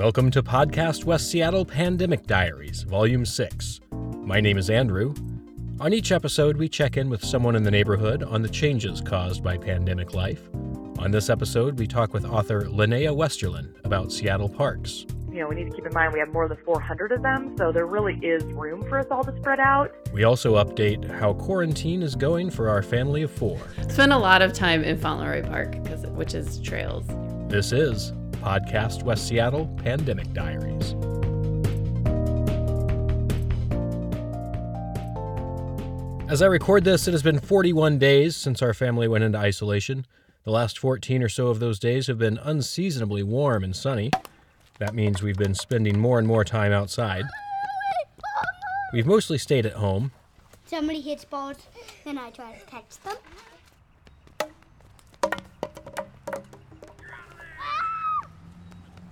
Welcome to Podcast West Seattle Pandemic Diaries, Volume 6. My name is Andrew. On each episode, we check in with someone in the neighborhood on the changes caused by pandemic life. On this episode, we talk with author Linnea Westerlind about Seattle parks. You know, we need to keep in mind we have more than 400 of them, so there really is room for us all to spread out. We also update how quarantine is going for our family of four. Spend a lot of time in Fauntleroy Park, which is trails. This is Podcast West Seattle Pandemic Diaries. As I record this, it has been 41 days since our family went into isolation. The last 14 or so of those days have been unseasonably warm and sunny. That means we've been spending more and more time outside. We've mostly stayed at home. Somebody hits balls, then I try to catch them.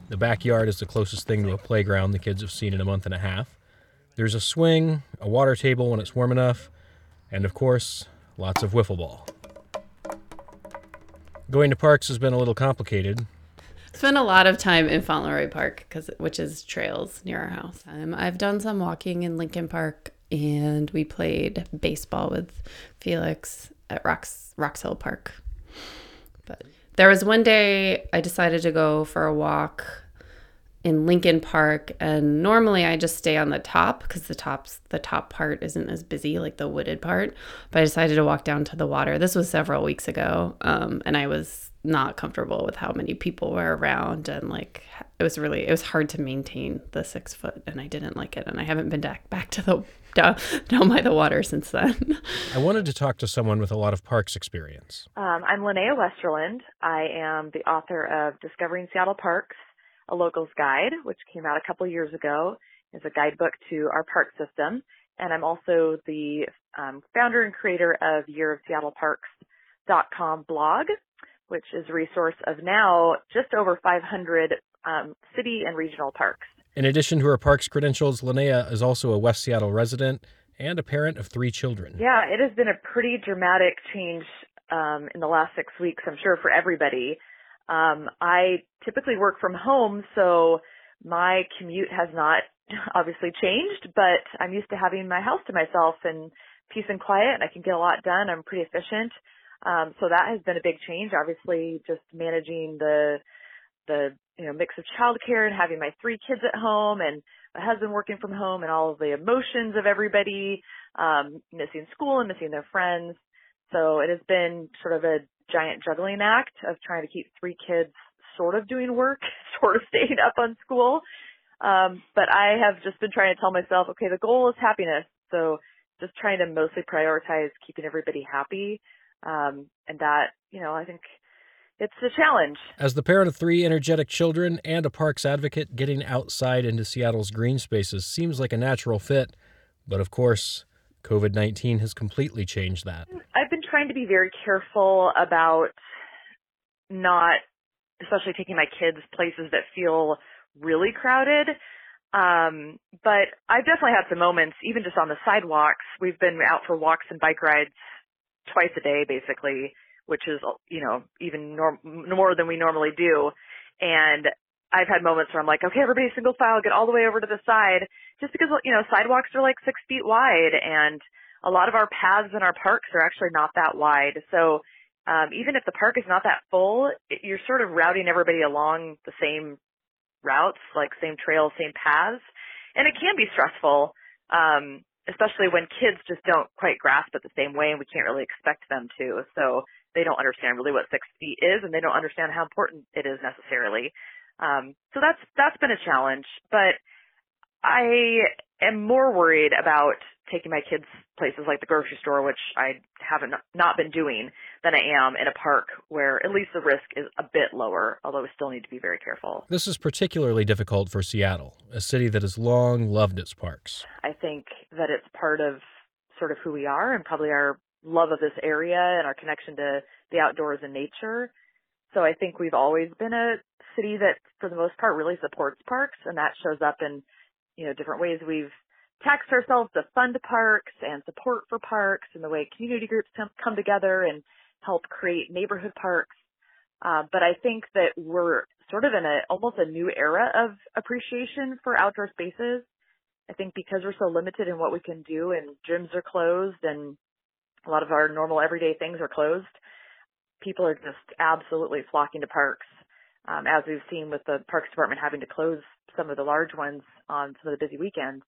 The backyard is the closest thing to a playground the kids have seen in a month and a half. There's a swing, a water table when it's warm enough, and of course, lots of wiffle ball. Going to parks has been a little complicated. Spent a lot of time in Fauntleroy Park, cause, which is trails near our house. Um, I've done some walking in Lincoln Park, and we played baseball with Felix at Rocks, Roxhill Park. But there was one day I decided to go for a walk in Lincoln Park and normally I just stay on the top because the tops the top part isn't as busy like the wooded part but I decided to walk down to the water this was several weeks ago um, and I was not comfortable with how many people were around and like it was really it was hard to maintain the six foot and I didn't like it and I haven't been back back to the down, down by the water since then. I wanted to talk to someone with a lot of parks experience. Um, I'm Linnea Westerlind. I am the author of Discovering Seattle Parks, a local's guide, which came out a couple years ago. It's a guidebook to our park system. And I'm also the um, founder and creator of yearofseattleparks.com blog, which is a resource of now just over 500 um, city and regional parks. In addition to her parks credentials, Linnea is also a West Seattle resident and a parent of three children. Yeah, it has been a pretty dramatic change um, in the last six weeks, I'm sure, for everybody. Um, I typically work from home, so my commute has not obviously changed, but I'm used to having my house to myself and peace and quiet, and I can get a lot done. I'm pretty efficient. Um, so that has been a big change. Obviously, just managing the the you know mix of childcare and having my three kids at home and my husband working from home and all of the emotions of everybody um, missing school and missing their friends. So it has been sort of a giant juggling act of trying to keep three kids sort of doing work, sort of staying up on school. Um, but I have just been trying to tell myself, okay, the goal is happiness. So just trying to mostly prioritize keeping everybody happy. Um, and that, you know, I think it's a challenge. As the parent of three energetic children and a parks advocate, getting outside into Seattle's green spaces seems like a natural fit. But of course, COVID 19 has completely changed that. Trying to be very careful about not, especially taking my kids places that feel really crowded. Um, but I've definitely had some moments, even just on the sidewalks. We've been out for walks and bike rides twice a day, basically, which is, you know, even norm- more than we normally do. And I've had moments where I'm like, okay, everybody single file, get all the way over to the side, just because, you know, sidewalks are like six feet wide and a lot of our paths in our parks are actually not that wide. So, um, even if the park is not that full, it, you're sort of routing everybody along the same routes, like same trails, same paths. And it can be stressful, um, especially when kids just don't quite grasp it the same way and we can't really expect them to. So they don't understand really what six feet is and they don't understand how important it is necessarily. Um, so that's that's been a challenge, but I am more worried about taking my kids places like the grocery store, which I haven't not been doing, than I am in a park where at least the risk is a bit lower, although we still need to be very careful. This is particularly difficult for Seattle, a city that has long loved its parks. I think that it's part of sort of who we are and probably our love of this area and our connection to the outdoors and nature. So I think we've always been a city that, for the most part, really supports parks, and that shows up in, you know, different ways we've taxed ourselves to fund parks and support for parks and the way community groups come, come together and help create neighborhood parks. Uh, but I think that we're sort of in a almost a new era of appreciation for outdoor spaces. I think because we're so limited in what we can do and gyms are closed and a lot of our normal everyday things are closed, people are just absolutely flocking to parks. Um, as we've seen with the Parks Department having to close some of the large ones on some of the busy weekends.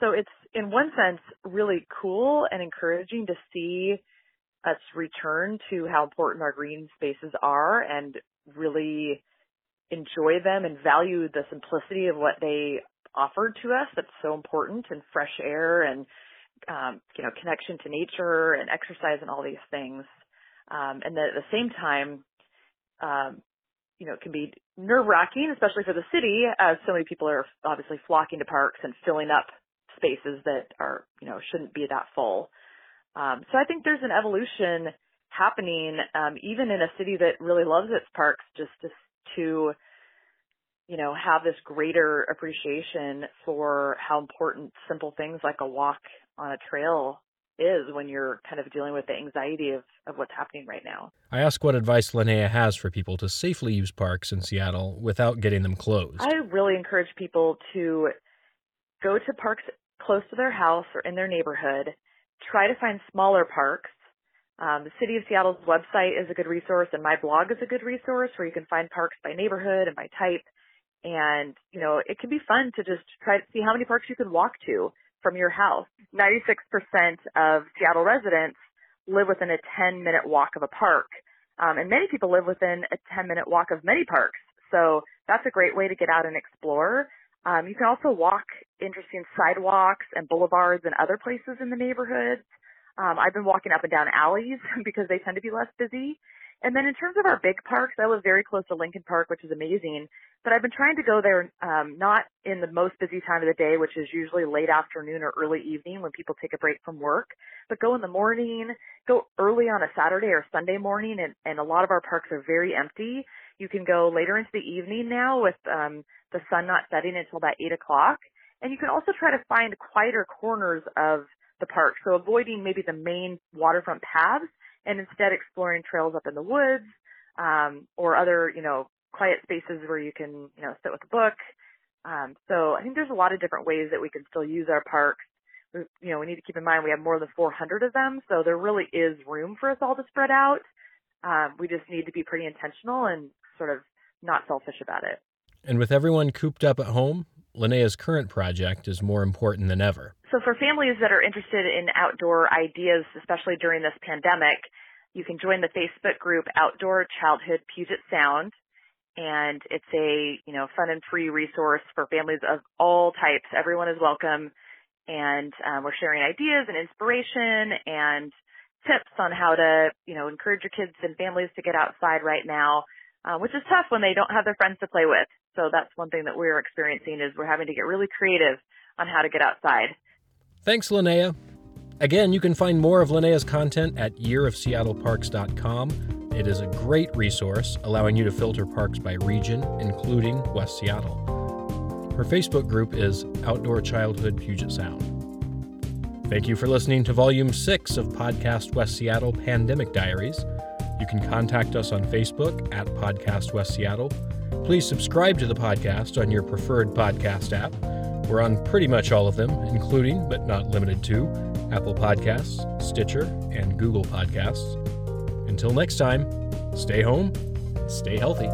So it's in one sense really cool and encouraging to see us return to how important our green spaces are and really enjoy them and value the simplicity of what they offered to us that's so important and fresh air and um, you know connection to nature and exercise and all these things. Um, and at the same time um, you know it can be nerve wracking especially for the city as so many people are obviously flocking to parks and filling up spaces that are you know shouldn't be that full um, so I think there's an evolution happening um, even in a city that really loves its parks just to, to you know, have this greater appreciation for how important simple things like a walk on a trail is when you're kind of dealing with the anxiety of, of what's happening right now. I ask what advice Linnea has for people to safely use parks in Seattle without getting them closed. I really encourage people to go to parks close to their house or in their neighborhood. Try to find smaller parks. Um, the City of Seattle's website is a good resource, and my blog is a good resource where you can find parks by neighborhood and by type. And, you know, it can be fun to just try to see how many parks you can walk to from your house. 96% of Seattle residents live within a 10 minute walk of a park. Um, and many people live within a 10 minute walk of many parks. So that's a great way to get out and explore. Um, you can also walk interesting sidewalks and boulevards and other places in the neighborhoods. Um, I've been walking up and down alleys because they tend to be less busy. And then in terms of our big parks, I live very close to Lincoln Park, which is amazing. But I've been trying to go there um, not in the most busy time of the day, which is usually late afternoon or early evening when people take a break from work, but go in the morning, go early on a Saturday or Sunday morning, and, and a lot of our parks are very empty. You can go later into the evening now with um, the sun not setting until about 8 o'clock. And you can also try to find quieter corners of the park, so avoiding maybe the main waterfront paths and instead exploring trails up in the woods um, or other, you know, quiet spaces where you can, you know, sit with a book. Um, so I think there's a lot of different ways that we can still use our parks. You know, we need to keep in mind we have more than 400 of them, so there really is room for us all to spread out. Um, we just need to be pretty intentional and sort of not selfish about it. And with everyone cooped up at home, Linnea's current project is more important than ever. So for families that are interested in outdoor ideas, especially during this pandemic, you can join the Facebook group Outdoor Childhood Puget Sound and it's a you know fun and free resource for families of all types. Everyone is welcome, and um, we're sharing ideas and inspiration and tips on how to you know encourage your kids and families to get outside right now, uh, which is tough when they don't have their friends to play with. So that's one thing that we're experiencing is we're having to get really creative on how to get outside. Thanks, Linnea. Again, you can find more of Linnea's content at yearofseattleparks.com it is a great resource, allowing you to filter parks by region, including West Seattle. Her Facebook group is Outdoor Childhood Puget Sound. Thank you for listening to Volume 6 of Podcast West Seattle Pandemic Diaries. You can contact us on Facebook at Podcast West Seattle. Please subscribe to the podcast on your preferred podcast app. We're on pretty much all of them, including, but not limited to, Apple Podcasts, Stitcher, and Google Podcasts. Until next time, stay home, stay healthy.